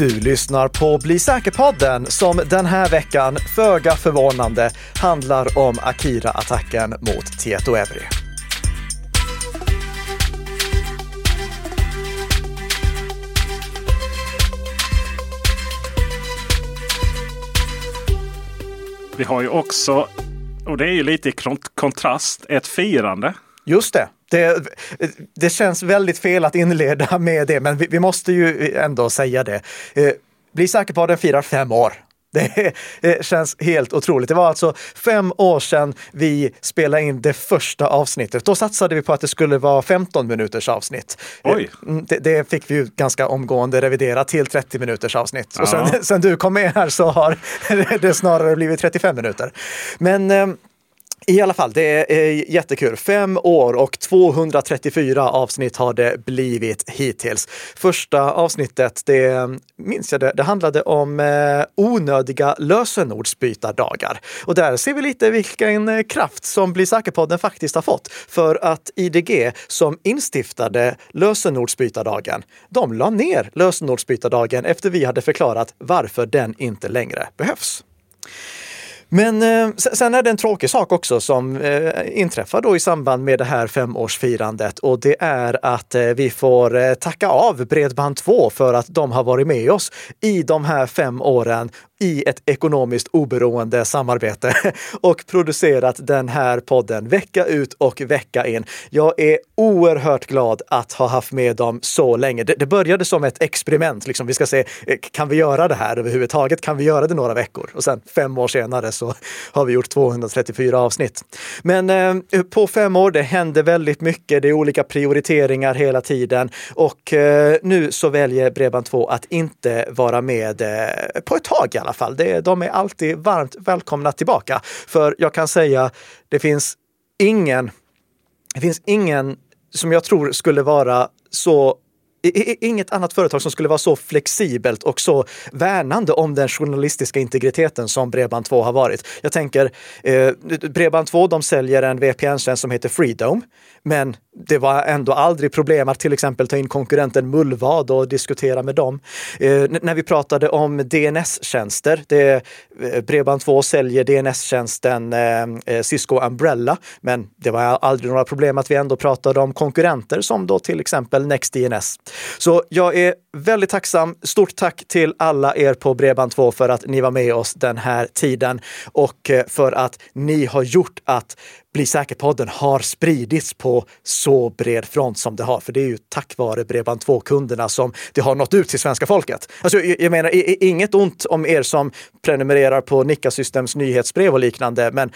Du lyssnar på Bli säker-podden som den här veckan, föga förvånande, handlar om Akira-attacken mot Tieto Evry. Vi har ju också, och det är ju lite i kontrast, ett firande. Just det. Det, det känns väldigt fel att inleda med det, men vi, vi måste ju ändå säga det. Eh, bli säker på att den firar fem år. Det, det känns helt otroligt. Det var alltså fem år sedan vi spelade in det första avsnittet. Då satsade vi på att det skulle vara 15 minuters avsnitt. Oj. Mm, det, det fick vi ju ganska omgående revidera till 30 minuters avsnitt. Ja. Och sen, sen, du kom med här så har det snarare blivit 35 minuter. Men eh, i alla fall, det är jättekul. Fem år och 234 avsnitt har det blivit hittills. Första avsnittet, det minns jag det, det handlade om eh, onödiga lösenordsbytardagar. Och där ser vi lite vilken eh, kraft som Bli säker-podden faktiskt har fått. För att IDG som instiftade lösenordsbytardagen, de la ner lösenordsbytardagen efter vi hade förklarat varför den inte längre behövs. Men eh, sen är det en tråkig sak också som eh, inträffar då i samband med det här femårsfirandet och det är att eh, vi får eh, tacka av Bredband2 för att de har varit med oss i de här fem åren i ett ekonomiskt oberoende samarbete och producerat den här podden vecka ut och vecka in. Jag är oerhört glad att ha haft med dem så länge. Det, det började som ett experiment. Liksom. Vi ska se, eh, kan vi göra det här överhuvudtaget? Kan vi göra det några veckor? Och sen fem år senare så har vi gjort 234 avsnitt. Men eh, på fem år, det händer väldigt mycket. Det är olika prioriteringar hela tiden och eh, nu så väljer Bredband2 att inte vara med eh, på ett tag i alla fall. Det, de är alltid varmt välkomna tillbaka. För jag kan säga, det finns ingen, det finns ingen som jag tror skulle vara så inget annat företag som skulle vara så flexibelt och så värnande om den journalistiska integriteten som Bredband2 har varit. Jag tänker, eh, Bredband2 de säljer en VPN-tjänst som heter Freedom, men det var ändå aldrig problem att till exempel ta in konkurrenten Mullvad och diskutera med dem. Eh, när vi pratade om DNS-tjänster, det, eh, Bredband2 säljer DNS-tjänsten eh, eh, Cisco Umbrella, men det var aldrig några problem att vi ändå pratade om konkurrenter som då till exempel NextDNS. Så jag är väldigt tacksam. Stort tack till alla er på Bredband2 för att ni var med oss den här tiden och eh, för att ni har gjort att Bli säker-podden har spridits på så bred front som det har. För det är ju tack vare Bredband2-kunderna som det har nått ut till svenska folket. Alltså, jag menar, inget ont om er som prenumererar på Nikka Systems nyhetsbrev och liknande, men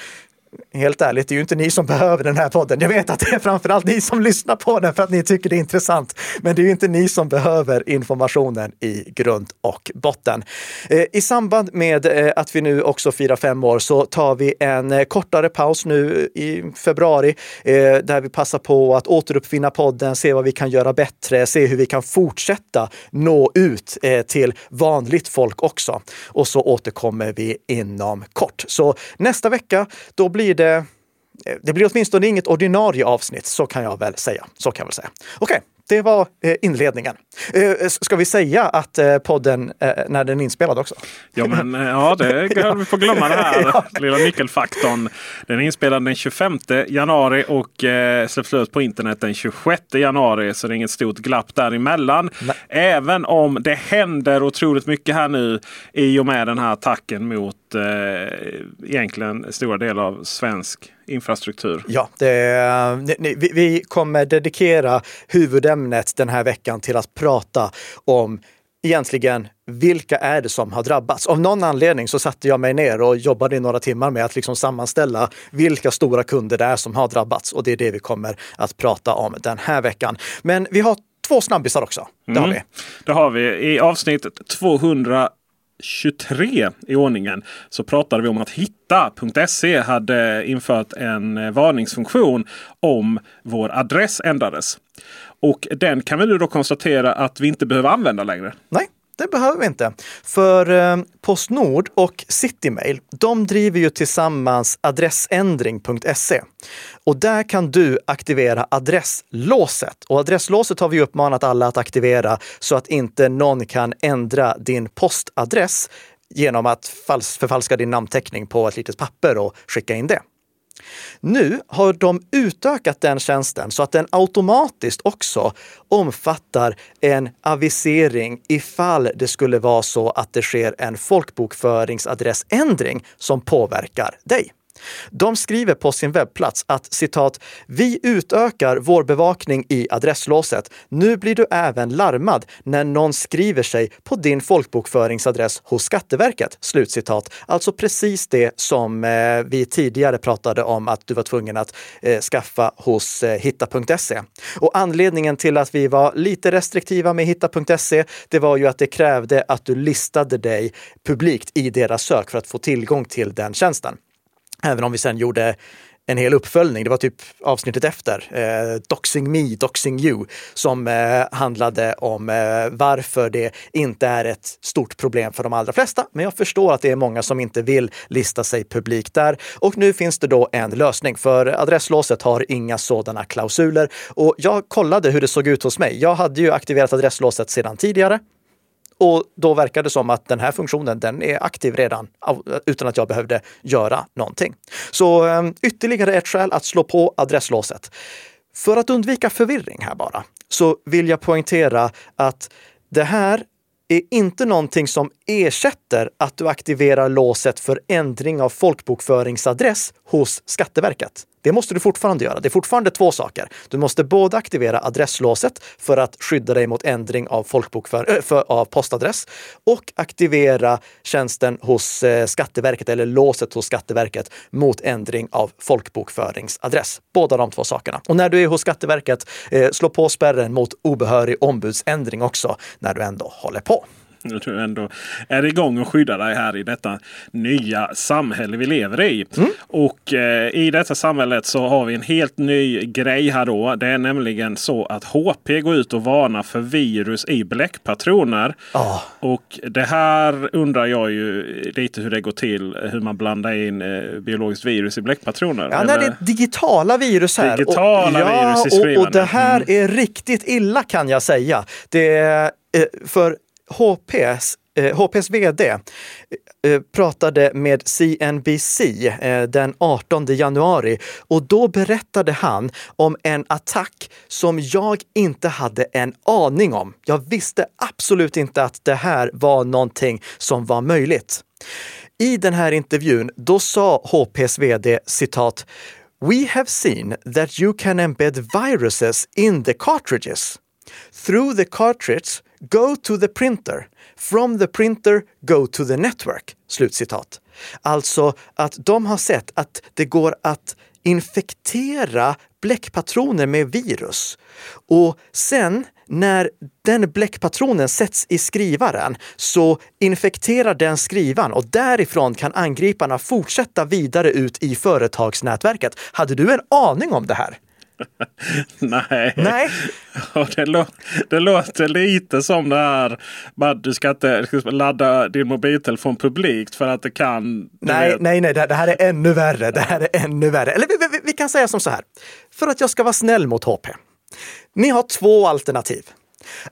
helt ärligt, det är ju inte ni som behöver den här podden. Jag vet att det är framförallt ni som lyssnar på den för att ni tycker det är intressant. Men det är ju inte ni som behöver informationen i grund och botten. Eh, I samband med eh, att vi nu också firar fem år så tar vi en eh, kortare paus nu i februari där vi passar på att återuppfinna podden, se vad vi kan göra bättre, se hur vi kan fortsätta nå ut till vanligt folk också. Och så återkommer vi inom kort. Så nästa vecka, då blir blir det eh, det blir åtminstone inget ordinarie avsnitt, så kan jag väl säga. Så kan jag väl säga. Okej, okay, det var eh, inledningen. Eh, ska vi säga att eh, podden, när den är inspelad också? Ja, men ja, det kan vi få glömma det här ja. lilla nyckelfaktorn. Den är inspelad den 25 januari och eh, släpps ut på internet den 26 januari. Så det är inget stort glapp däremellan. Nej. Även om det händer otroligt mycket här nu i och med den här attacken mot eh, egentligen stora delar av svensk infrastruktur. Ja, det, vi, vi kommer dedikera huvudämnet den här veckan till att prata om egentligen vilka är det som har drabbats? Av någon anledning så satte jag mig ner och jobbade i några timmar med att liksom sammanställa vilka stora kunder det är som har drabbats. Och det är det vi kommer att prata om den här veckan. Men vi har två snabbisar också. Det mm. har vi. Det har vi. I avsnitt 200 23 i ordningen så pratade vi om att hitta.se hade infört en eh, varningsfunktion om vår adress ändrades. Och den kan vi nu då konstatera att vi inte behöver använda längre. Nej, det behöver vi inte. För eh, Postnord och Citymail, de driver ju tillsammans adressändring.se. Och där kan du aktivera adresslåset. Och adresslåset har vi uppmanat alla att aktivera så att inte någon kan ändra din postadress genom att förfalska din namnteckning på ett litet papper och skicka in det. Nu har de utökat den tjänsten så att den automatiskt också omfattar en avisering ifall det skulle vara så att det sker en folkbokföringsadressändring som påverkar dig. De skriver på sin webbplats att citat, vi utökar vår bevakning i adresslåset. Nu blir du även larmad när någon skriver sig på din folkbokföringsadress hos Skatteverket. Slutcitat. Alltså precis det som eh, vi tidigare pratade om att du var tvungen att eh, skaffa hos eh, hitta.se. Och anledningen till att vi var lite restriktiva med hitta.se, det var ju att det krävde att du listade dig publikt i deras sök för att få tillgång till den tjänsten. Även om vi sen gjorde en hel uppföljning. Det var typ avsnittet efter, eh, Doxing Me, Doxing You, som eh, handlade om eh, varför det inte är ett stort problem för de allra flesta. Men jag förstår att det är många som inte vill lista sig publikt där. Och nu finns det då en lösning, för adresslåset har inga sådana klausuler. Och jag kollade hur det såg ut hos mig. Jag hade ju aktiverat adresslåset sedan tidigare. Och då verkar det som att den här funktionen, den är aktiv redan utan att jag behövde göra någonting. Så ehm, ytterligare ett skäl att slå på adresslåset. För att undvika förvirring här bara, så vill jag poängtera att det här är inte någonting som ersätter att du aktiverar låset för ändring av folkbokföringsadress hos Skatteverket. Det måste du fortfarande göra. Det är fortfarande två saker. Du måste både aktivera adresslåset för att skydda dig mot ändring av, folkbokför, äh, av postadress och aktivera tjänsten hos eh, Skatteverket eller låset hos Skatteverket mot ändring av folkbokföringsadress. Båda de två sakerna. Och när du är hos Skatteverket, eh, slå på spärren mot obehörig ombudsändring också när du ändå håller på du ändå är igång och skyddar dig här i detta nya samhälle vi lever i. Mm. Och eh, i detta samhället så har vi en helt ny grej här då. Det är nämligen så att HP går ut och varnar för virus i bläckpatroner. Oh. Och det här undrar jag ju lite hur det går till. Hur man blandar in eh, biologiskt virus i bläckpatroner. Ja, nej, det är digitala virus här. Digitala och, virus ja, i och, och det här mm. är riktigt illa kan jag säga. Det är, eh, för HPs eh, HPs vd eh, eh, pratade med CNBC eh, den 18 januari och då berättade han om en attack som jag inte hade en aning om. Jag visste absolut inte att det här var någonting som var möjligt. I den här intervjun, då sa HPs vd citat We have seen that you can embed viruses in the cartridges. Through the cartridge, go to the printer From the printer, go to the network. Slutcitat. Alltså att de har sett att det går att infektera bläckpatroner med virus. Och sen när den bläckpatronen sätts i skrivaren så infekterar den skrivaren och därifrån kan angriparna fortsätta vidare ut i företagsnätverket. Hade du en aning om det här? Nej. Nej. det, lå det låter lite som det här att du ska inte ladda din mobiltelefon publikt för att det kan. Nej, vet. nej, nej, det här är ännu värre. Det här är ännu värre. Eller vi, vi, vi kan säga som så här. För att jag ska vara snäll mot HP. Ni har två alternativ.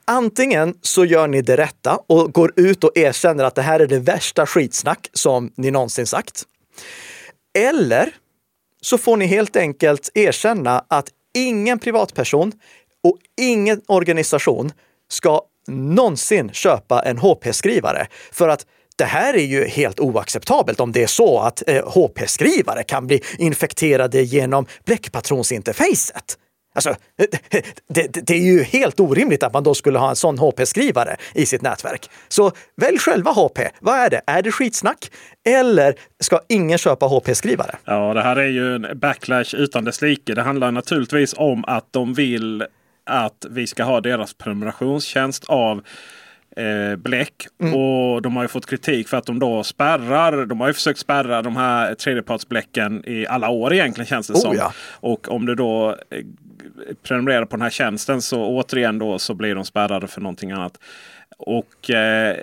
Antingen så gör ni det rätta och går ut och erkänner att det här är det värsta skitsnack som ni någonsin sagt. Eller så får ni helt enkelt erkänna att ingen privatperson och ingen organisation ska någonsin köpa en HP-skrivare. För att det här är ju helt oacceptabelt om det är så att eh, HP-skrivare kan bli infekterade genom bläckpatronsinterfacet. Alltså, det, det, det, är ju helt orimligt att man då skulle ha en sån HP-skrivare i sitt nätverk. Så välj själva HP. Vad är det? Är det skitsnack? Eller ska ingen köpa HP-skrivare? Ja, det här är ju en backlash utan dess like. Det handlar naturligtvis om att de vill att vi ska ha deras prenumerationstjänst av eh, bläck. Mm. Och de har ju fått kritik för att de då spärrar. De har ju försökt spärra de här tredjepartsbläcken i alla år egentligen känns det oh, som. Ja. Och om du då eh, prenumererar på den här tjänsten så återigen då så blir de spärrade för någonting annat. Och, eh,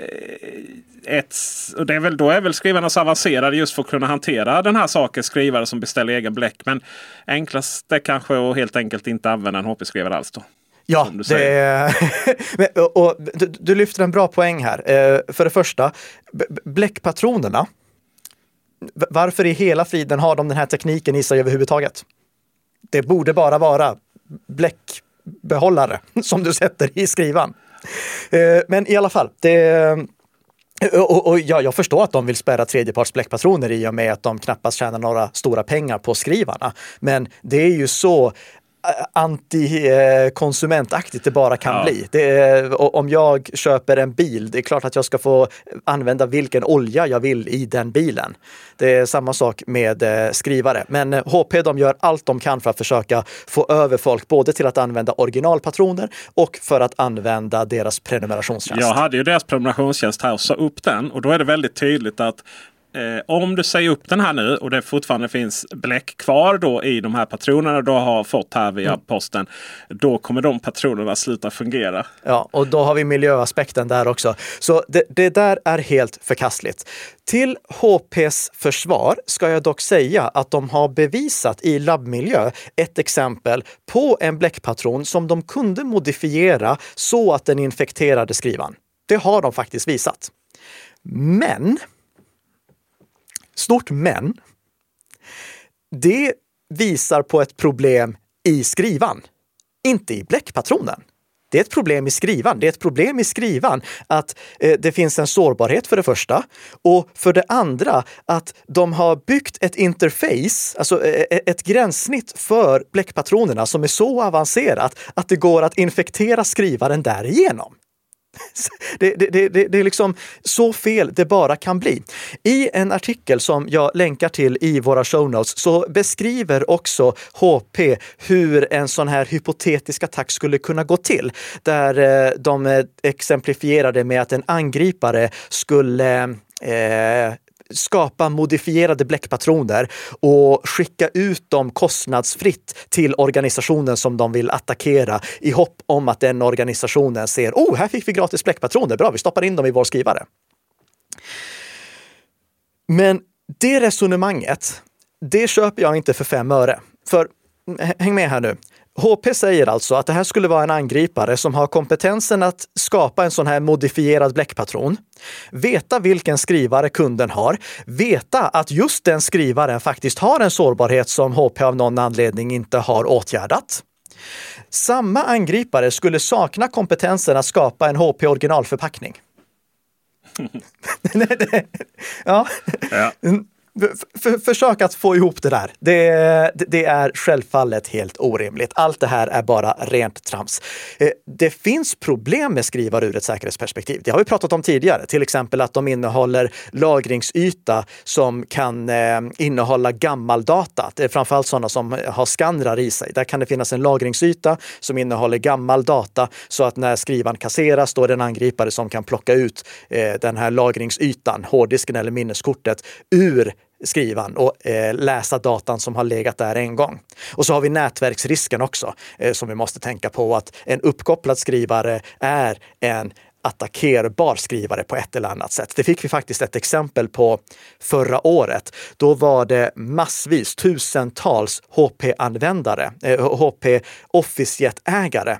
ett, och det är väl, då är väl skrivarna så avancerade just för att kunna hantera den här saken. Skrivare som beställer egen bläck. Men enklast är kanske att helt enkelt inte använda en HP-skrivare alls. Då. Ja, det och, du, du, lyfter en bra poäng här. Eh, för det första, bläckpatronerna. Varför i hela friden har de den här tekniken i sig överhuvudtaget? Det borde bara vara bläckbehållare som du sätter i skrivan. Eh, men i alla fall, det, eh, och, och ja, jag förstår att de vill spärra tredjeparts bläckpatroner i och med att de knappast tjänar några stora pengar på skrivarna. Men det är ju så antikonsumentaktigt det bara kan ja. bli. Är, om jag köper en bil, det är klart att jag ska få använda vilken olja jag vill i den bilen. Det är samma sak med eh, skrivare. Men HP eh, de gör allt de kan för att försöka få över folk både till att använda originalpatroner och för att använda deras prenumerationstjänst. Jag hade ju deras prenumerationstjänst här och sa upp den och då är det väldigt tydligt att Eh, om du säger upp den här nu och det fortfarande finns bläck kvar då i de här patronerna du har fått här via mm. posten. Då kommer de patronerna sluta fungera. Ja, och då har vi miljöaspekten där också. Så det, det där är helt förkastligt. Till HPs försvar ska jag dock säga att de har bevisat i labbmiljö ett exempel på en bläckpatron som de kunde modifiera så att den infekterade skrivan. Det har de faktiskt visat. Men stort men. Det visar på ett problem i skrivan, inte i bläckpatronen. Det är ett problem i skrivan. Det är ett problem i skrivan att eh, det finns en sårbarhet för det första och för det andra att de har byggt ett interface, alltså eh, eh, eh ett gränssnitt för bläckpatronerna som är så avancerat att det går att infektera skrivaren därigenom. Det, det, det, det, är liksom så fel det bara kan bli. I en artikel som jag länkar till i våra show notes så beskriver också HP hur en sån här hypotetisk attack skulle kunna gå till. Där eh, de eh, exemplifierade med att en angripare skulle eh, skapa modifierade bläckpatroner och skicka ut dem kostnadsfritt till organisationen som de vill attackera i hopp om att den organisationen ser, oh, här fick vi gratis bläckpatroner, bra, vi stoppar in dem i vår skrivare. Men det resonemanget, det köper jag inte för fem öre. För mm, häng med här nu. HP säger alltså att det här skulle vara en angripare som har kompetensen att skapa en sån här modifierad bläckpatron, veta vilken skrivare kunden har, veta att just den skrivaren faktiskt har en sårbarhet som HP av någon anledning inte har åtgärdat. Samma angripare skulle sakna kompetensen att skapa en HP originalförpackning. ja. ja. För, försök att få ihop det där. Det, det, är självfallet helt orimligt. Allt det här är bara rent trams. Eh, det finns problem med skrivare ur ett säkerhetsperspektiv. Det har vi pratat om tidigare, till exempel att de innehåller lagringsyta som kan eh, innehålla gammal data. Det är framförallt sådana som har skannrar i sig. Där kan det finnas en lagringsyta som innehåller gammal data så att när skrivaren kasseras, då är det en angripare som kan plocka ut eh, den här lagringsytan, hårddisken eller minneskortet, ur skrivan och eh, läsa datan som har legat där en gång. Och så har vi nätverksrisken också eh, som vi måste tänka på att en uppkopplad skrivare är en attackerbar skrivare på ett eller annat sätt. Det fick vi faktiskt ett exempel på förra året. Då var det massvis, tusentals HP-användare, eh, HP Office-ägare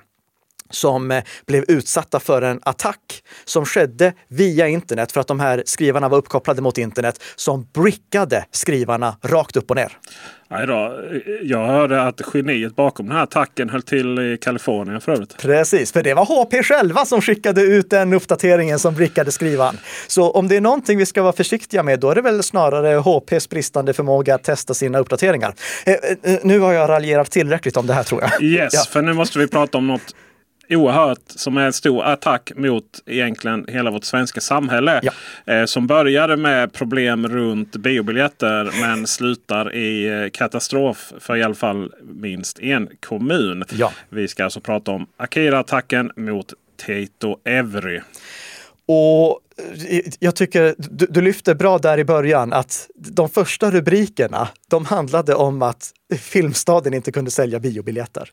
som eh, blev utsatta för en attack som skedde via internet för att de här skrivarna var uppkopplade mot internet som brickade skrivarna rakt upp och ner. Nej då. Jag hörde att geniet bakom den här attacken höll till i Kalifornien för övrigt. Precis, för det var HP själva som skickade ut den uppdateringen som brickade skrivan. Så om det är någonting vi ska vara försiktiga med, då är det väl snarare HPs bristande förmåga att testa sina uppdateringar. Eh, eh, nu har jag raljerat tillräckligt om det här tror jag. Yes, ja. för nu måste vi prata om något oerhört som är en stor attack mot egentligen hela vårt svenska samhälle. Ja. Eh, som började med problem runt biobiljetter men slutar i eh, katastrof för i alla fall minst en kommun. Ja. Vi ska alltså prata om Akira-attacken mot Teito Evry. Och eh, jag tycker du, du, lyfter bra där i början att de första rubrikerna, de handlade om att Filmstaden inte kunde sälja biobiljetter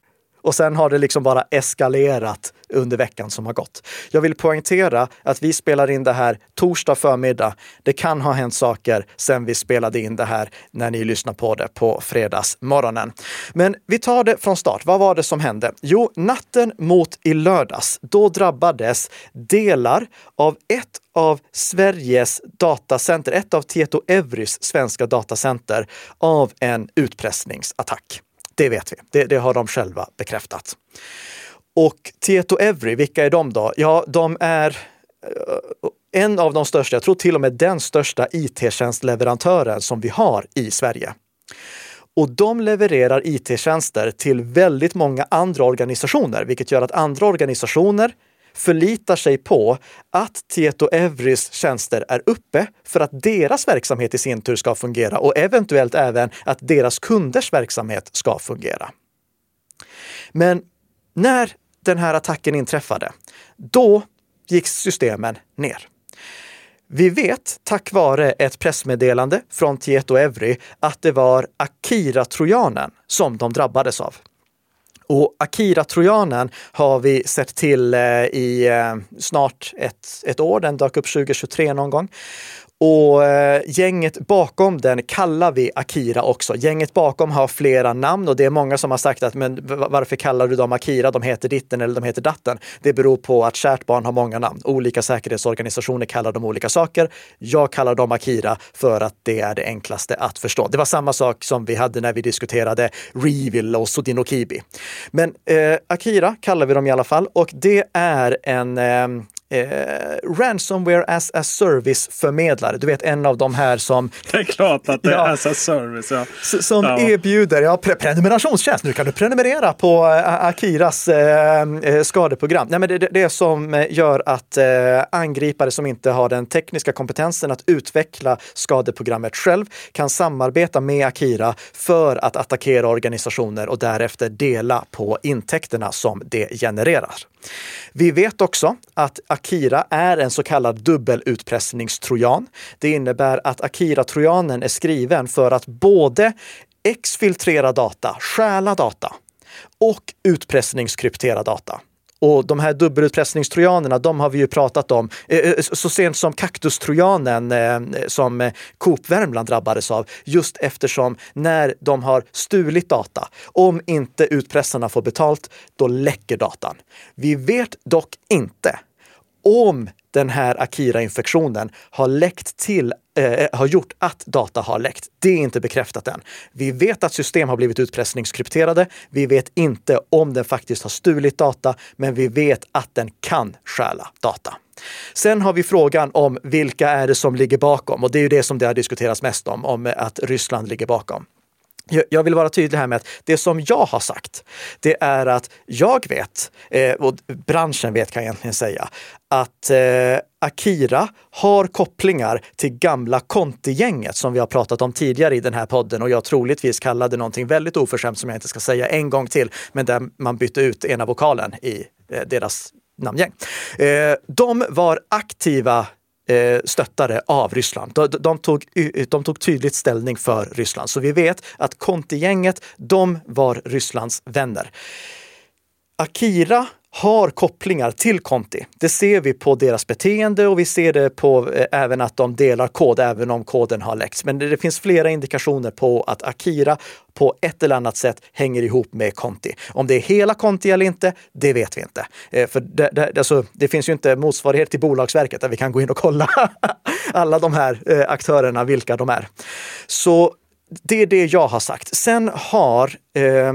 och sen har det liksom bara eskalerat under veckan som har gått. Jag vill poängtera att vi spelar in det här torsdag förmiddag. Det kan ha hänt saker sen vi spelade in det här när ni lyssnar på det på fredagsmorgonen. Men vi tar det från start. Vad var det som hände? Jo, natten mot i lördags, då drabbades delar av ett av Sveriges datacenter, ett av Tieto Evrys svenska datacenter, av en utpressningsattack. Det vet vi. Det, det har de själva bekräftat. Och Tieto Every, vilka är de då? Ja, de är eh, en av de största, jag tror till och med den största it-tjänstleverantören som vi har i Sverige. Och de levererar it-tjänster till väldigt många andra organisationer, vilket gör att andra organisationer förlitar sig på att Tieto Evrys tjänster är uppe för att deras verksamhet i sin tur ska fungera och eventuellt även att deras kunders verksamhet ska fungera. Men när den här attacken inträffade, då gick systemen ner. Vi vet tack vare ett pressmeddelande från Tieto Evry att det var Akira-trojanen som de drabbades av. Och Akira-trojanen har vi sett till eh, i eh, snart ett, ett år. Den dök upp 2023 någon gång. Och eh, gänget bakom den kallar vi Akira också. Gänget bakom har flera namn och det är många som har sagt att men varför kallar du dem Akira? De heter ditten eller de heter datten. Det beror på att kärt barn har många namn. Olika säkerhetsorganisationer kallar dem olika saker. Jag kallar dem Akira för att det är det enklaste att förstå. Det var samma sak som vi hade när vi diskuterade Revil och Sodinokibi. Men eh, Akira kallar vi dem i alla fall och det är en eh, eh, ransomware as a service-förmedlare. Du vet en av de här som... Det är klart att det är ja, as a service. Ja. Som ja. erbjuder ja, pre prenumerationstjänst. Nu kan du prenumerera på uh, Akiras uh, skadeprogram. Nej, men det, det, som gör att uh, angripare som inte har den tekniska kompetensen att utveckla skadeprogrammet själv kan samarbeta med Akira för att attackera organisationer och därefter dela på intäkterna som det genererar. Vi vet också att Akira är en så kallad dubbelutpressningstrojan. Det innebär att Akira-trojanen är skriven för att både exfiltrera data, stjäla data och utpressningskryptera data. Och de här dubbelutpressningstrojanerna, de har vi ju pratat om. Eh, eh, så sent som kaktustrojanen eh, som Coop Värmland drabbades av. Just eftersom när de har stulit data, om inte utpressarna får betalt, då läcker datan. Vi vet dock inte om den här Akira-infektionen har läckt till eh, eh, har gjort att data har läckt. Det är inte bekräftat än. Vi vet att system har blivit utpressningskrypterade. Vi vet inte om den faktiskt har stulit data, men vi vet att den kan stjäla data. Sen har vi frågan om vilka är det som ligger bakom och det är ju det som det har diskuterats mest om, om att Ryssland ligger bakom. Jag vill vara tydlig här med att det som jag har sagt, det är att jag vet, eh, och branschen vet kan jag egentligen säga, att eh, Akira har kopplingar till gamla Conti-gänget som vi har pratat om tidigare i den här podden och jag troligtvis kallade någonting väldigt oförskämt som jag inte ska säga en gång till, men där man bytte ut ena vokalen i eh, deras namngäng. De var aktiva Eh, stöttare av Ryssland. De, de, tog, de tog tydligt ställning för Ryssland. Så vi vet att Conti-gänget, de var Rysslands vänner. Akira har kopplingar till Conti. Det ser vi på deras beteende och vi ser det på eh, även att de delar kod, även om koden har läckts. Men det, det, finns flera indikationer på att Akira på ett eller annat sätt hänger ihop med Conti. Om det är hela Conti eller inte, det vet vi inte. Eh, för det, det, alltså, det finns ju inte motsvarighet till Bolagsverket där vi kan gå in och kolla alla de här eh, aktörerna, vilka de är. Så det är det jag har sagt. Sen har eh,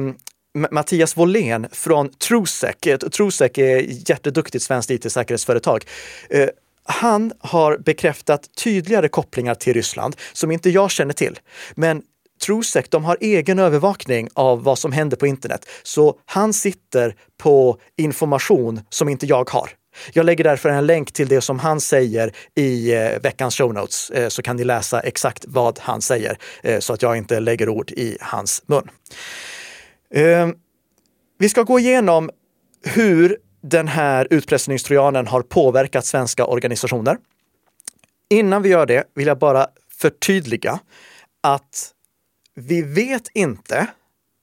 Mattias Wåhlén från Trusec. Eh, Trusec är jätteduktigt svenskt it-säkerhetsföretag. Eh, han har bekräftat tydligare kopplingar till Ryssland som inte jag känner till. Men Trusec, de har egen övervakning av vad som händer på internet. Så han sitter på information som inte jag har. Jag lägger därför en länk till det som han säger i eh, veckans show notes så kan ni läsa exakt vad han säger så att jag inte lägger ord i hans mun. Ehm, vi ska gå igenom hur den här utpressningstrojanen har påverkat svenska organisationer. Innan vi gör det vill jag bara förtydliga att vi vet inte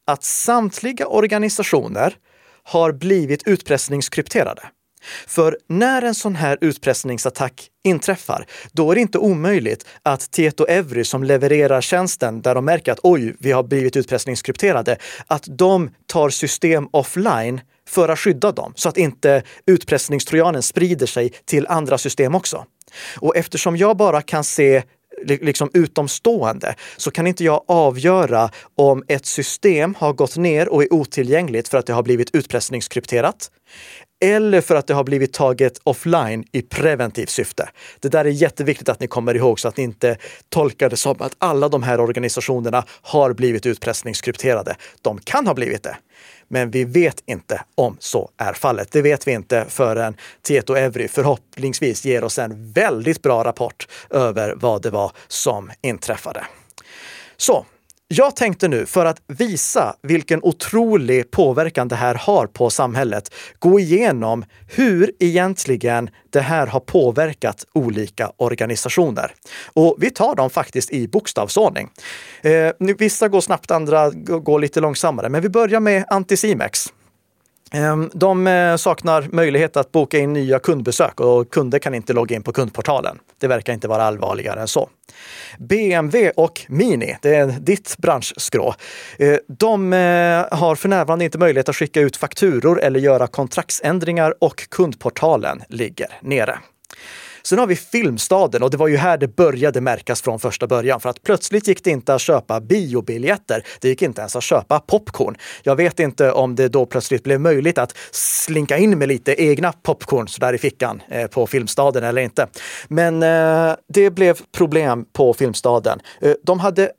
att samtliga organisationer har blivit utpressningskrypterade. För när en sån här utpressningsattack inträffar, då är det inte omöjligt att Tieto Evry som levererar tjänsten där de märker att oj, vi har blivit utpressningskrypterade, att de tar system offline för att skydda dem så att inte utpressningstrojanen sprider sig till andra system också. Och eftersom jag bara kan se liksom utomstående så kan inte jag avgöra om ett system har gått ner och är otillgängligt för att det har blivit utpressningskrypterat eller för att det har blivit taget offline i preventivt syfte. Det där är jätteviktigt att ni kommer ihåg så att ni inte tolkar det som att alla de här organisationerna har blivit utpressningskrypterade. De kan ha blivit det, men vi vet inte om så är fallet. Det vet vi inte förrän Tieto Evry förhoppningsvis ger oss en väldigt bra rapport över vad det var som inträffade. Så jag tänkte nu, för att visa vilken otrolig påverkan det här har på samhället, gå igenom hur egentligen det här har påverkat olika organisationer. Och vi tar dem faktiskt i bokstavsordning. Eh, vissa går snabbt, andra går lite långsammare. Men vi börjar med Anticimex. Ehm, de eh, saknar möjlighet att boka in nya kundbesök och kunder kan inte logga in på kundportalen. Det verkar inte vara allvarligare än så. BMW och Mini, det är ditt branschskrå. Eh, de eh, har för närvarande inte möjlighet att skicka ut fakturor eller göra kontraktsändringar och kundportalen ligger nere. Sen har vi Filmstaden och det var ju här det började märkas från första början. För att plötsligt gick det inte att köpa biobiljetter. Det gick inte ens att köpa popcorn. Jag vet inte om det då plötsligt blev möjligt att slinka in med lite egna popcorn sådär i fickan eh, på Filmstaden eller inte. Men eh, det blev problem på Filmstaden. Eh, de hade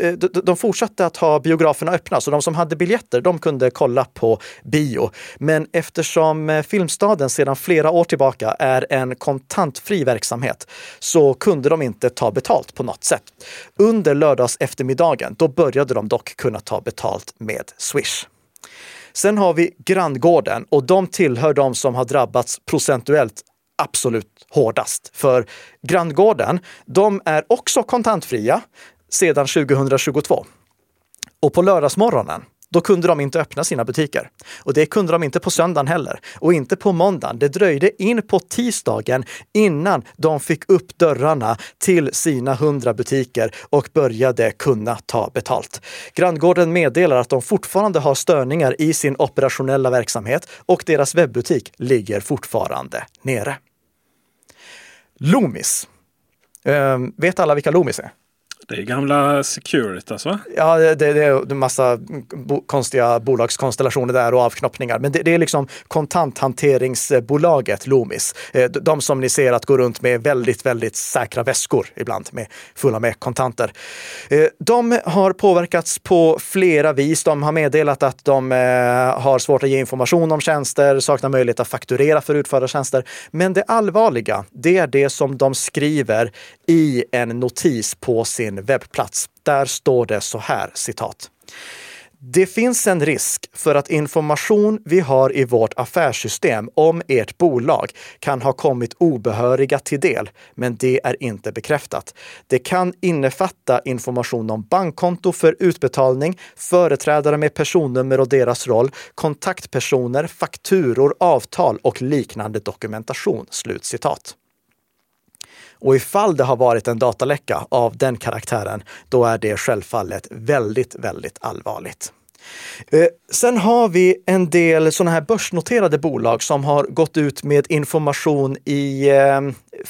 Eh, de fortsatte att ha biograferna öppna, så de som hade biljetter, de kunde kolla på bio. Men eftersom eh, Filmstaden sedan flera år tillbaka är en kontantfri verksamhet så kunde de inte ta betalt på något sätt. Under lördags eftermiddagen, då började de dock kunna ta betalt med Swish. Sen har vi Grandgården och de tillhör de som har drabbats procentuellt absolut hårdast. För Grandgården, de är också kontantfria, sedan 2022. Och på lördagsmorgonen, då kunde de inte öppna sina butiker. Och det kunde de inte på söndagen heller. Och inte på måndagen. Det dröjde in på tisdagen innan de fick upp dörrarna till sina hundra butiker och började kunna ta betalt. Granngården meddelar att de fortfarande har störningar i sin operationella verksamhet och deras webbutik ligger fortfarande nere. Loomis. Ehm, vet alla vilka Loomis är? Det är gamla Securitas va? Ja, det, det är en massa bo, konstiga bolagskonstellationer där och avknoppningar. Men det, det, är liksom kontanthanteringsbolaget Loomis. Eh, de som ni ser att gå runt med väldigt, väldigt säkra väskor ibland med, fulla med kontanter. Eh, de har påverkats på flera vis. De har meddelat att de eh, har svårt att ge information om tjänster, saknar möjlighet att fakturera för utförda tjänster. Men det allvarliga, det är det som de skriver i en notis på sin webbplats. Där står det så här, citat. Det finns en risk för att information vi har i vårt affärssystem om ert bolag kan ha kommit obehöriga till del, men det är inte bekräftat. Det kan innefatta information om bankkonto för utbetalning, företrädare med personnummer och deras roll, kontaktpersoner, fakturor, avtal och liknande dokumentation." Slutcitat. Och ifall det har varit en dataläcka av den karaktären, då är det självfallet väldigt, väldigt allvarligt. Eh, sen har vi en del sådana här börsnoterade bolag som har gått ut med information i, eh,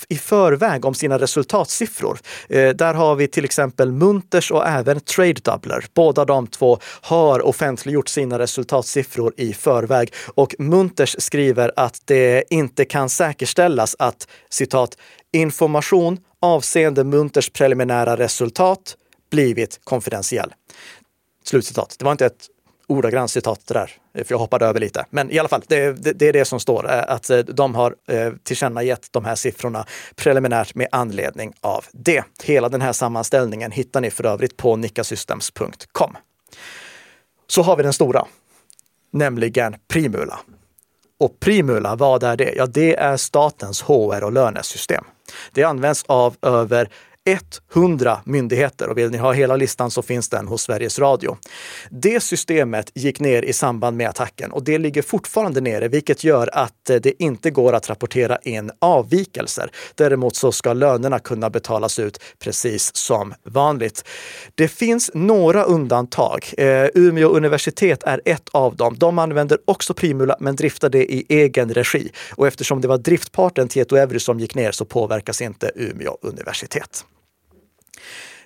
i förväg om sina resultatsiffror. Eh, där har vi till exempel Munters och även Trade Doubler. Båda de två har offentliggjort sina resultatsiffror i förväg och Munters skriver att det inte kan säkerställas att citat information avseende Munters preliminära resultat blivit konfidentiell. Slutcitat. Det var inte ett ordagrant citat det där, för jag hoppade över lite. Men i alla fall, det, det, det är det som står, eh, att eh, de har eh, tillkännagett de här siffrorna preliminärt med anledning av det. Hela den här sammanställningen hittar ni för övrigt på nickasystems.com. Så har vi den stora, nämligen Primula. Och Primula, vad är det? Ja, det är statens HR och lönesystem. Det används av över 100 myndigheter och vill ni ha hela listan så finns den hos Sveriges Radio. Det systemet gick ner i samband med attacken och det ligger fortfarande nere, vilket gör att eh, det inte går att rapportera in avvikelser. Däremot så ska lönerna kunna betalas ut precis som vanligt. Det finns några undantag. Eh, Umeå universitet är ett av dem. De använder också Primula men driftar det i egen regi. Och eftersom det var driftparten Tietoevry som gick ner så påverkas inte Umeå universitet.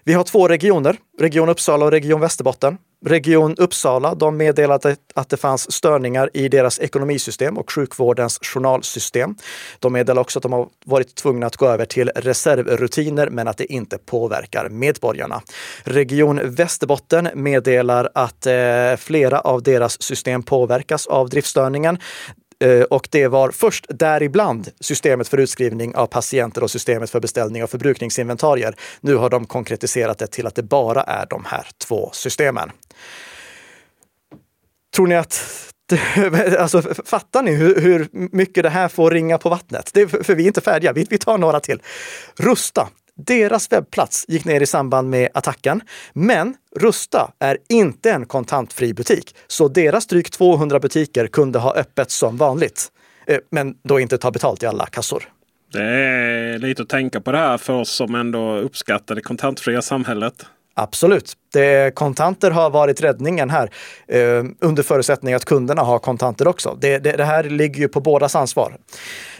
Vi har två regioner, Region Uppsala och Region Västerbotten. Region Uppsala de meddelade att det fanns störningar i deras ekonomisystem och sjukvårdens journalsystem. De meddelade också att de har varit tvungna att gå över till reservrutiner men att det inte påverkar medborgarna. Region Västerbotten meddelar att eh, flera av deras system påverkas av driftstörningen. Eh, och det var först däribland systemet för utskrivning av patienter och systemet för beställning av förbrukningsinventarier. Nu har de konkretiserat det till att det bara är de här två systemen. Tror ni att Alltså, fattar ni hur, hur, mycket det här får ringa på vattnet? Det, för vi är inte färdiga. Vi, vi tar några till. Rusta deras webbplats gick ner i samband med attacken. Men Rusta är inte en kontantfri butik, så deras drygt 200 butiker kunde ha öppet som vanligt. Eh, men då inte ta betalt i alla kassor. Det är lite att tänka på det här för oss som ändå uppskattar det kontantfria samhället. Absolut. Det, kontanter har varit räddningen här eh, under förutsättning att kunderna har kontanter också. Det, det, det här ligger ju på bådas ansvar.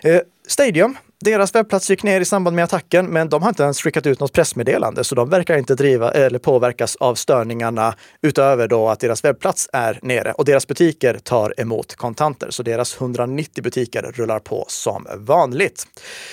Eh, Stadium deras webbplats gick ner i samband med attacken, men de har inte ens skickat ut något pressmeddelande, så de verkar inte driva eller påverkas av störningarna utöver då att deras webbplats är nere och deras butiker tar emot kontanter. Så deras 190 butiker rullar på som vanligt.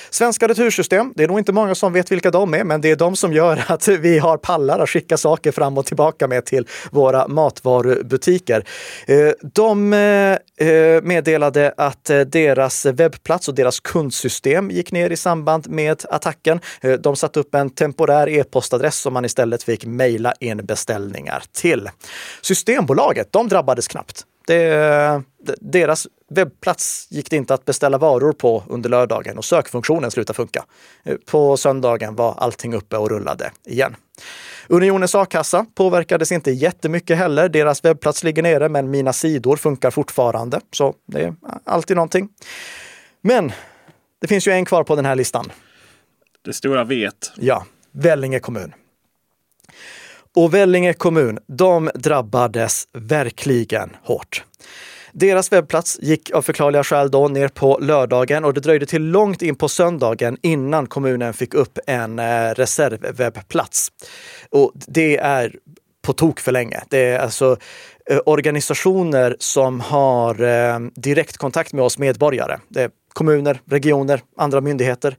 Svenska retursystem, det är nog inte många som vet vilka de är, men det är de som gör att vi har pallar att skicka saker fram och tillbaka med till våra matvarubutiker. Eh, de eh, eh, meddelade att deras webbplats och deras kundsystem gick ner i samband med attacken. Eh, de satte upp en temporär e-postadress som man istället fick mejla in beställningar till. Systembolaget, de drabbades knappt. Det, deras webbplats gick det inte att beställa varor på under lördagen och sökfunktionen slutade funka. Eh, på söndagen var allting uppe och rullade igen. Unionens a-kassa påverkades inte jättemycket heller. Deras webbplats ligger nere, men mina sidor funkar fortfarande. Så det är alltid någonting. Men det finns ju en kvar på den här listan. Det stora vet. Ja, Vellinge kommun. Och Vellinge kommun, de drabbades verkligen hårt. Deras webbplats gick av förklarliga skäl då ner på lördagen och det dröjde till långt in på söndagen innan kommunen fick upp en eh, reservwebbplats. Och det är på tok för länge. Det är alltså eh, organisationer som har eh, direktkontakt med oss medborgare. Det kommuner, regioner, andra myndigheter.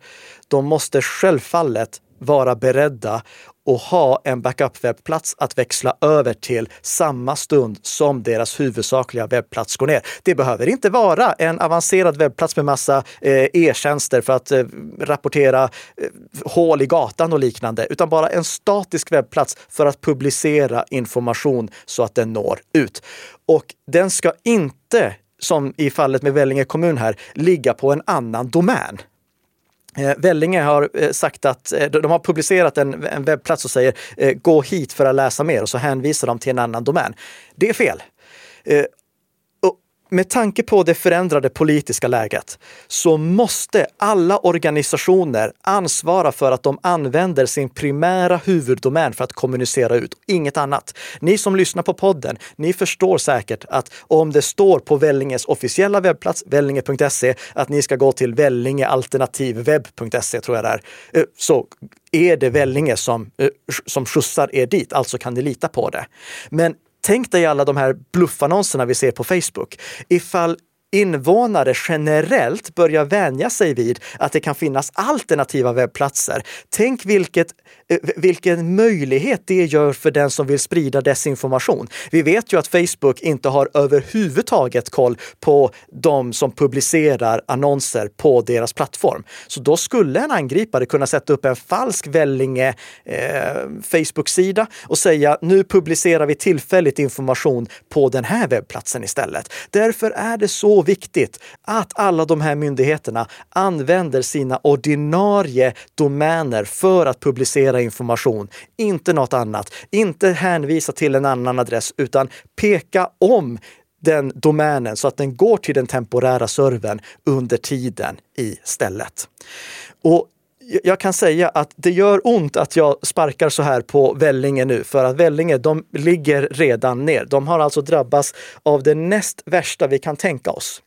De måste självfallet vara beredda och ha en backup-webbplats att växla över till samma stund som deras huvudsakliga webbplats går ner. Det behöver inte vara en avancerad webbplats med massa eh, e-tjänster för att eh, rapportera eh, hål i gatan och liknande, utan bara en statisk webbplats för att publicera information så att den når ut. Och den ska inte som i fallet med Vellinge kommun här, ligga på en annan domän. Eh, Vellinge har eh, sagt att eh, de har publicerat en, en webbplats och säger gå hit för att läsa mer och så hänvisar de till en annan domän. Det är fel med tanke på det förändrade politiska läget så måste alla organisationer ansvara för att de använder sin primära huvuddomän för att kommunicera ut, inget annat. Ni som lyssnar på podden, ni förstår säkert att om det står på Vellinges officiella webbplats, vellinge.se, att ni ska gå till vellingealternativwebb.se tror jag det är, eh, så är det Vellinge som, eh, som skjutsar er dit, alltså kan ni lita på det. Men Tänk dig alla de här bluffannonserna vi ser på Facebook. Ifall invånare generellt börjar vänja sig vid att det kan finnas alternativa webbplatser. Tänk vilket, eh, vilken möjlighet det gör för den som vill sprida desinformation. Vi vet ju att Facebook inte har överhuvudtaget koll på de som publicerar annonser på deras plattform. Så då skulle en angripare kunna sätta upp en falsk Vellinge eh, Facebook-sida och säga nu publicerar vi tillfälligt information på den här webbplatsen istället. Därför är det så så viktigt att alla de här myndigheterna använder sina ordinarie domäner för att publicera information. Inte något annat. Inte hänvisa till en annan adress, utan peka om den domänen så att den går till den temporära servern under tiden istället. Och jag kan säga att det gör ont att jag sparkar så här på Vellinge nu, för att Vellinge, de ligger redan ner. De har alltså drabbats av det näst värsta vi kan tänka oss.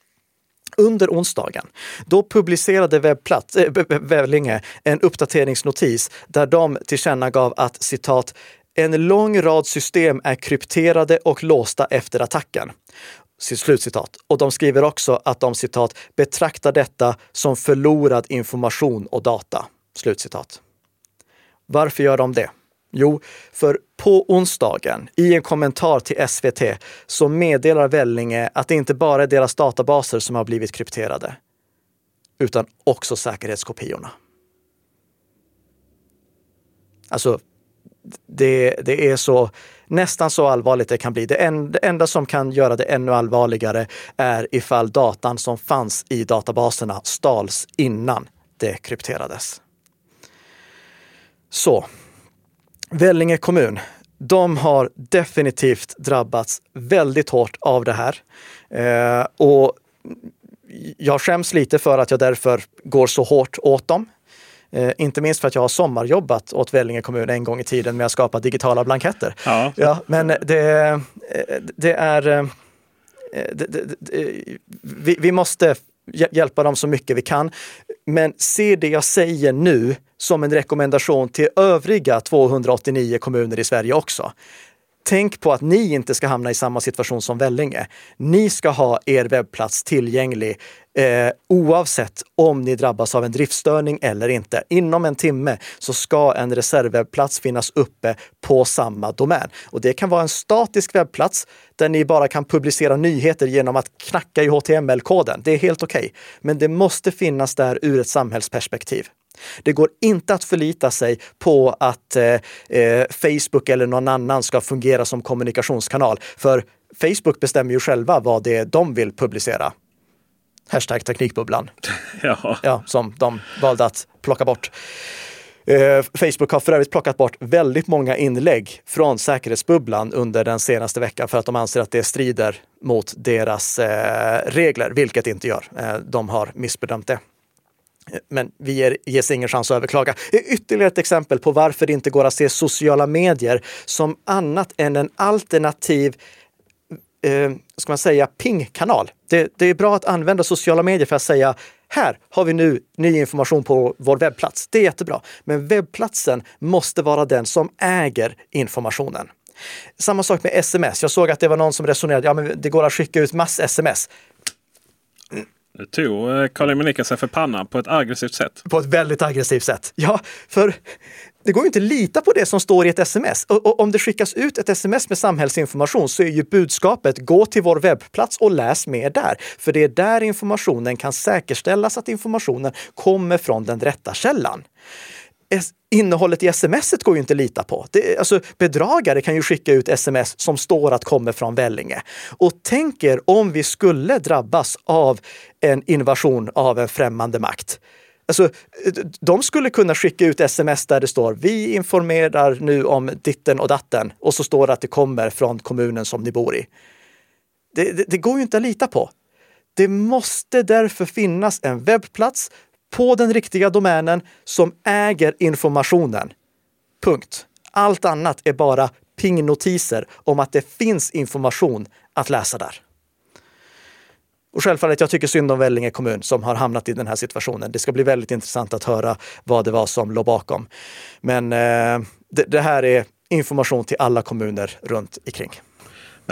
Under onsdagen, då publicerade webbplats, äh, Vellinge en uppdateringsnotis där de tillkännagav att citat en lång rad system är krypterade och låsta efter attacken. Slutcitat. Och de skriver också att de citat betraktar detta som förlorad information och data. Slutcitat. Varför gör de det? Jo, för på onsdagen i en kommentar till SVT så meddelar Vellinge att det inte bara är deras databaser som har blivit krypterade, utan också säkerhetskopiorna. Alltså, det, det är så nästan så allvarligt det kan bli. Det, en, det enda som kan göra det ännu allvarligare är ifall datan som fanns i databaserna stals innan det krypterades. Så, Vellinge kommun, de har definitivt drabbats väldigt hårt av det här. Eh, och jag skäms lite för att jag därför går så hårt åt dem. Eh, inte minst för att jag har sommarjobbat åt Vellinge kommun en gång i tiden med att skapa digitala blanketter. Ja. ja men det, eh, det är... Eh, det, det, vi, vi måste hjälpa dem så mycket vi kan. Men se det jag säger nu som en rekommendation till övriga 289 kommuner i Sverige också. Tänk på att ni inte ska hamna i samma situation som Vellinge. Ni ska ha er webbplats tillgänglig eh, oavsett om ni drabbas av en driftstörning eller inte. Inom en timme så ska en reservwebbplats finnas uppe på samma domän. Och det kan vara en statisk webbplats där ni bara kan publicera nyheter genom att knacka i HTML-koden. Det är helt okej. Okay. Men det måste finnas där ur ett samhällsperspektiv. Det går inte att förlita sig på att eh, eh, Facebook eller någon annan ska fungera som kommunikationskanal. För Facebook bestämmer ju själva vad det är de vill publicera. Hashtag Teknikbubblan. Ja. ja. Som de valde att plocka bort. Eh, Facebook har för övrigt plockat bort väldigt många inlägg från säkerhetsbubblan under den senaste veckan för att de anser att det strider mot deras eh, regler, vilket det inte gör. Eh, de har missbedömt det. Men vi ger, ges ingen chans att överklaga. Ytterligare ett exempel på varför det inte går att se sociala medier som annat än en alternativ eh, ska man säga, pingkanal. Det, det är bra att använda sociala medier för att säga här har vi nu ny information på vår webbplats. Det är jättebra. Men webbplatsen måste vara den som äger informationen. Samma sak med sms. Jag såg att det var någon som resonerade, ja men det går att skicka ut mass-sms. Nu tog eh, Karl Emil sig för pannan på ett aggressivt sätt. På ett väldigt aggressivt sätt. Ja, för det går ju inte att lita på det som står i ett sms. Och, och, om det skickas ut ett sms med samhällsinformation så är ju budskapet gå till vår webbplats och läs mer där. För det är där informationen kan säkerställas att informationen kommer från den rätta källan innehållet i sms går ju inte att lita på. Det, alltså, bedragare kan ju skicka ut sms som står att kommer från Vellinge. Och tänk er om vi skulle drabbas av en invasion av en främmande makt. Alltså, de skulle kunna skicka ut sms där det står vi informerar nu om ditten och datten och så står det att det kommer från kommunen som ni bor i. Det, det, det går ju inte att lita på. Det måste därför finnas en webbplats på den riktiga domänen som äger informationen. Punkt. Allt annat är bara pingnotiser om att det finns information att läsa där. Och självfallet, jag tycker synd om Vellinge kommun som har hamnat i den här situationen. Det ska bli väldigt intressant att höra vad det var som låg bakom. Men eh, det, det här är information till alla kommuner runt omkring.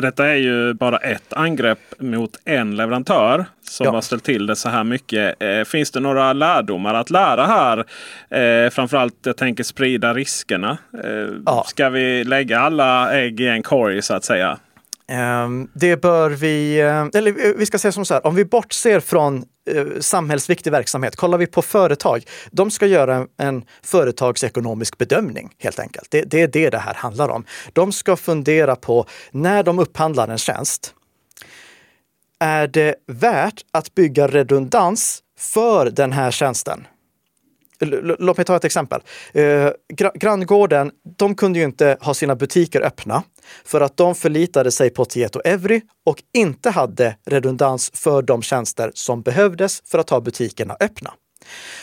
Detta är ju bara ett angrepp mot en leverantör som ja. har ställt till det så här mycket. Eh, finns det några lärdomar att lära här? Eh, framförallt jag tänker sprida riskerna. Eh. Ska vi lägga alla ägg i en korg så att säga? Ehm, det bör vi, eh, eller vi ska säga som så här, om vi bortser från Eh, samhällsviktig verksamhet, kollar vi på företag, de ska göra en företagsekonomisk bedömning helt enkelt. Det, det är det det här handlar om. De ska fundera på när de upphandlar en tjänst, är det värt att bygga redundans för den här tjänsten? Låt mig ta ett exempel. Eh, granngården, de kunde ju inte ha sina butiker öppna för att de förlitade sig på Tieto Evry och inte hade redundans för de tjänster som behövdes för att ha butikerna öppna.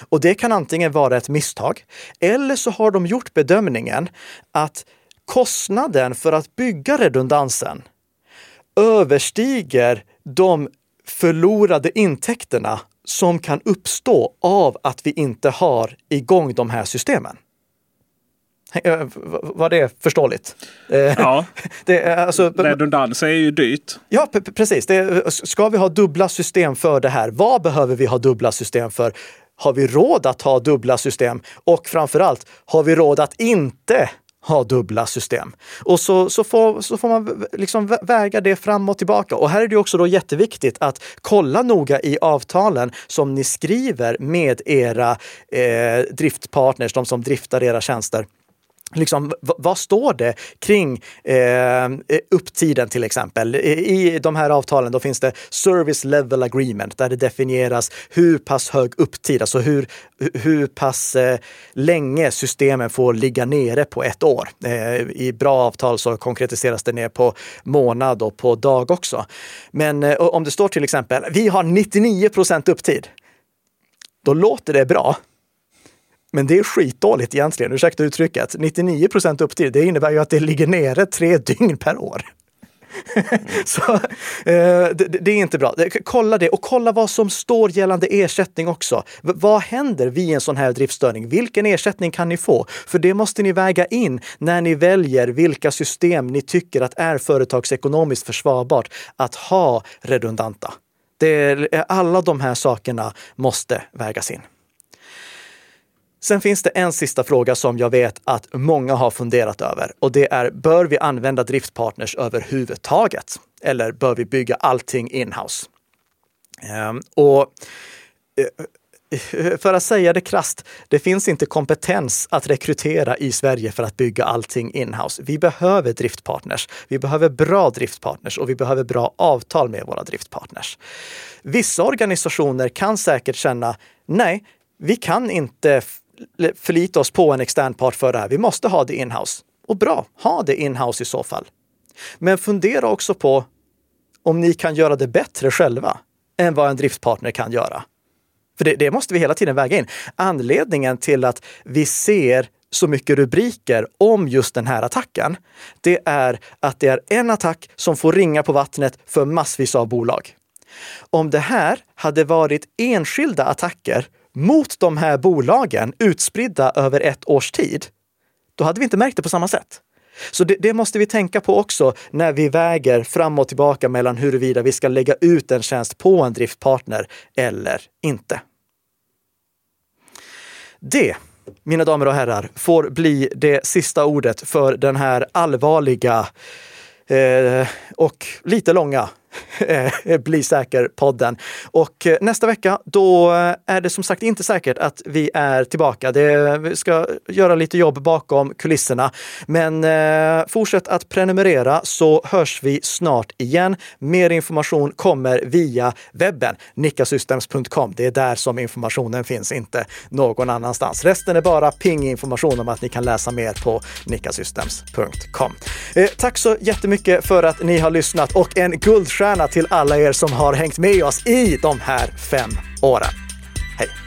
Och det kan antingen vara ett misstag eller så har de gjort bedömningen att kostnaden för att bygga redundansen överstiger de förlorade intäkterna som kan uppstå av att vi inte har igång de här systemen. Eh, var det förståeligt? Eh, ja, det, alltså, redundans är ju dyrt. Ja, precis. Det, ska vi ha dubbla system för det här? Vad behöver vi ha dubbla system för? Har vi råd att ha dubbla system? Och framför allt, har vi råd att inte ha dubbla system. Och så, så, får, så får man liksom väga det fram och tillbaka. Och här är det också då jätteviktigt att kolla noga i avtalen som ni skriver med era eh, driftpartners, de som driftar era tjänster Liksom, vad står det kring eh, eh upptiden till exempel? I de här avtalen då finns det Service Level Agreement där det definieras hur pass hög upptid, alltså hur, hur pass eh, länge systemen får ligga nere på ett år. Eh, I bra avtal så konkretiseras det ner på månad och på dag också. Men eh, om det står till exempel, vi har 99 procent upptid. Då låter det bra. Men det är skitdåligt egentligen, ursäkta uttrycket. 99 procent upptid, det innebär ju att det ligger nere tre dygn per år. så eh, det, det, är inte bra. Kolla det och kolla vad som står gällande ersättning också. V vad händer vid en sån här driftstörning? Vilken ersättning kan ni få? För det måste ni väga in när ni väljer vilka system ni tycker att är företagsekonomiskt försvarbart att ha redundanta. Det, alla de här sakerna måste vägas in. Sen finns det en sista fråga som jag vet att många har funderat över och det är, bör vi använda driftpartners överhuvudtaget? Eller bör vi bygga allting inhouse? Um, och eh, för att säga det krast, det finns inte kompetens att rekrytera i Sverige för att bygga allting inhouse. Vi behöver driftpartners. Vi behöver bra driftpartners och vi behöver bra avtal med våra driftpartners. Vissa organisationer kan säkert känna, nej, vi kan inte förlita oss på en extern part för det här. Vi måste ha det inhouse. Och bra, ha det inhouse i så fall. Men fundera också på om ni kan göra det bättre själva än vad en driftpartner kan göra. För det, det måste vi hela tiden väga in. Anledningen till att vi ser så mycket rubriker om just den här attacken, det är att det är en attack som får ringa på vattnet för massvis av bolag. Om det här hade varit enskilda attacker mot de här bolagen utspridda över ett års tid, då hade vi inte märkt det på samma sätt. Så det, det, måste vi tänka på också när vi väger fram och tillbaka mellan huruvida vi ska lägga ut en tjänst på en driftpartner eller inte. Det, mina damer och herrar, får bli det sista ordet för den här allvarliga eh, och lite långa Eh, bli säker-podden. Och eh, nästa vecka, då eh, är det som sagt inte säkert att vi är tillbaka. Det, vi ska göra lite jobb bakom kulisserna. Men eh, fortsätt att prenumerera så hörs vi snart igen. Mer information kommer via webben, nickasystems.com. Det är där som informationen finns, inte någon annanstans. Resten är bara ping-information om att ni kan läsa mer på nickasystems.com. Eh, tack så jättemycket för att ni har lyssnat och en guldstjärna till alla er som har hängt med oss i de här fem åren. Hej!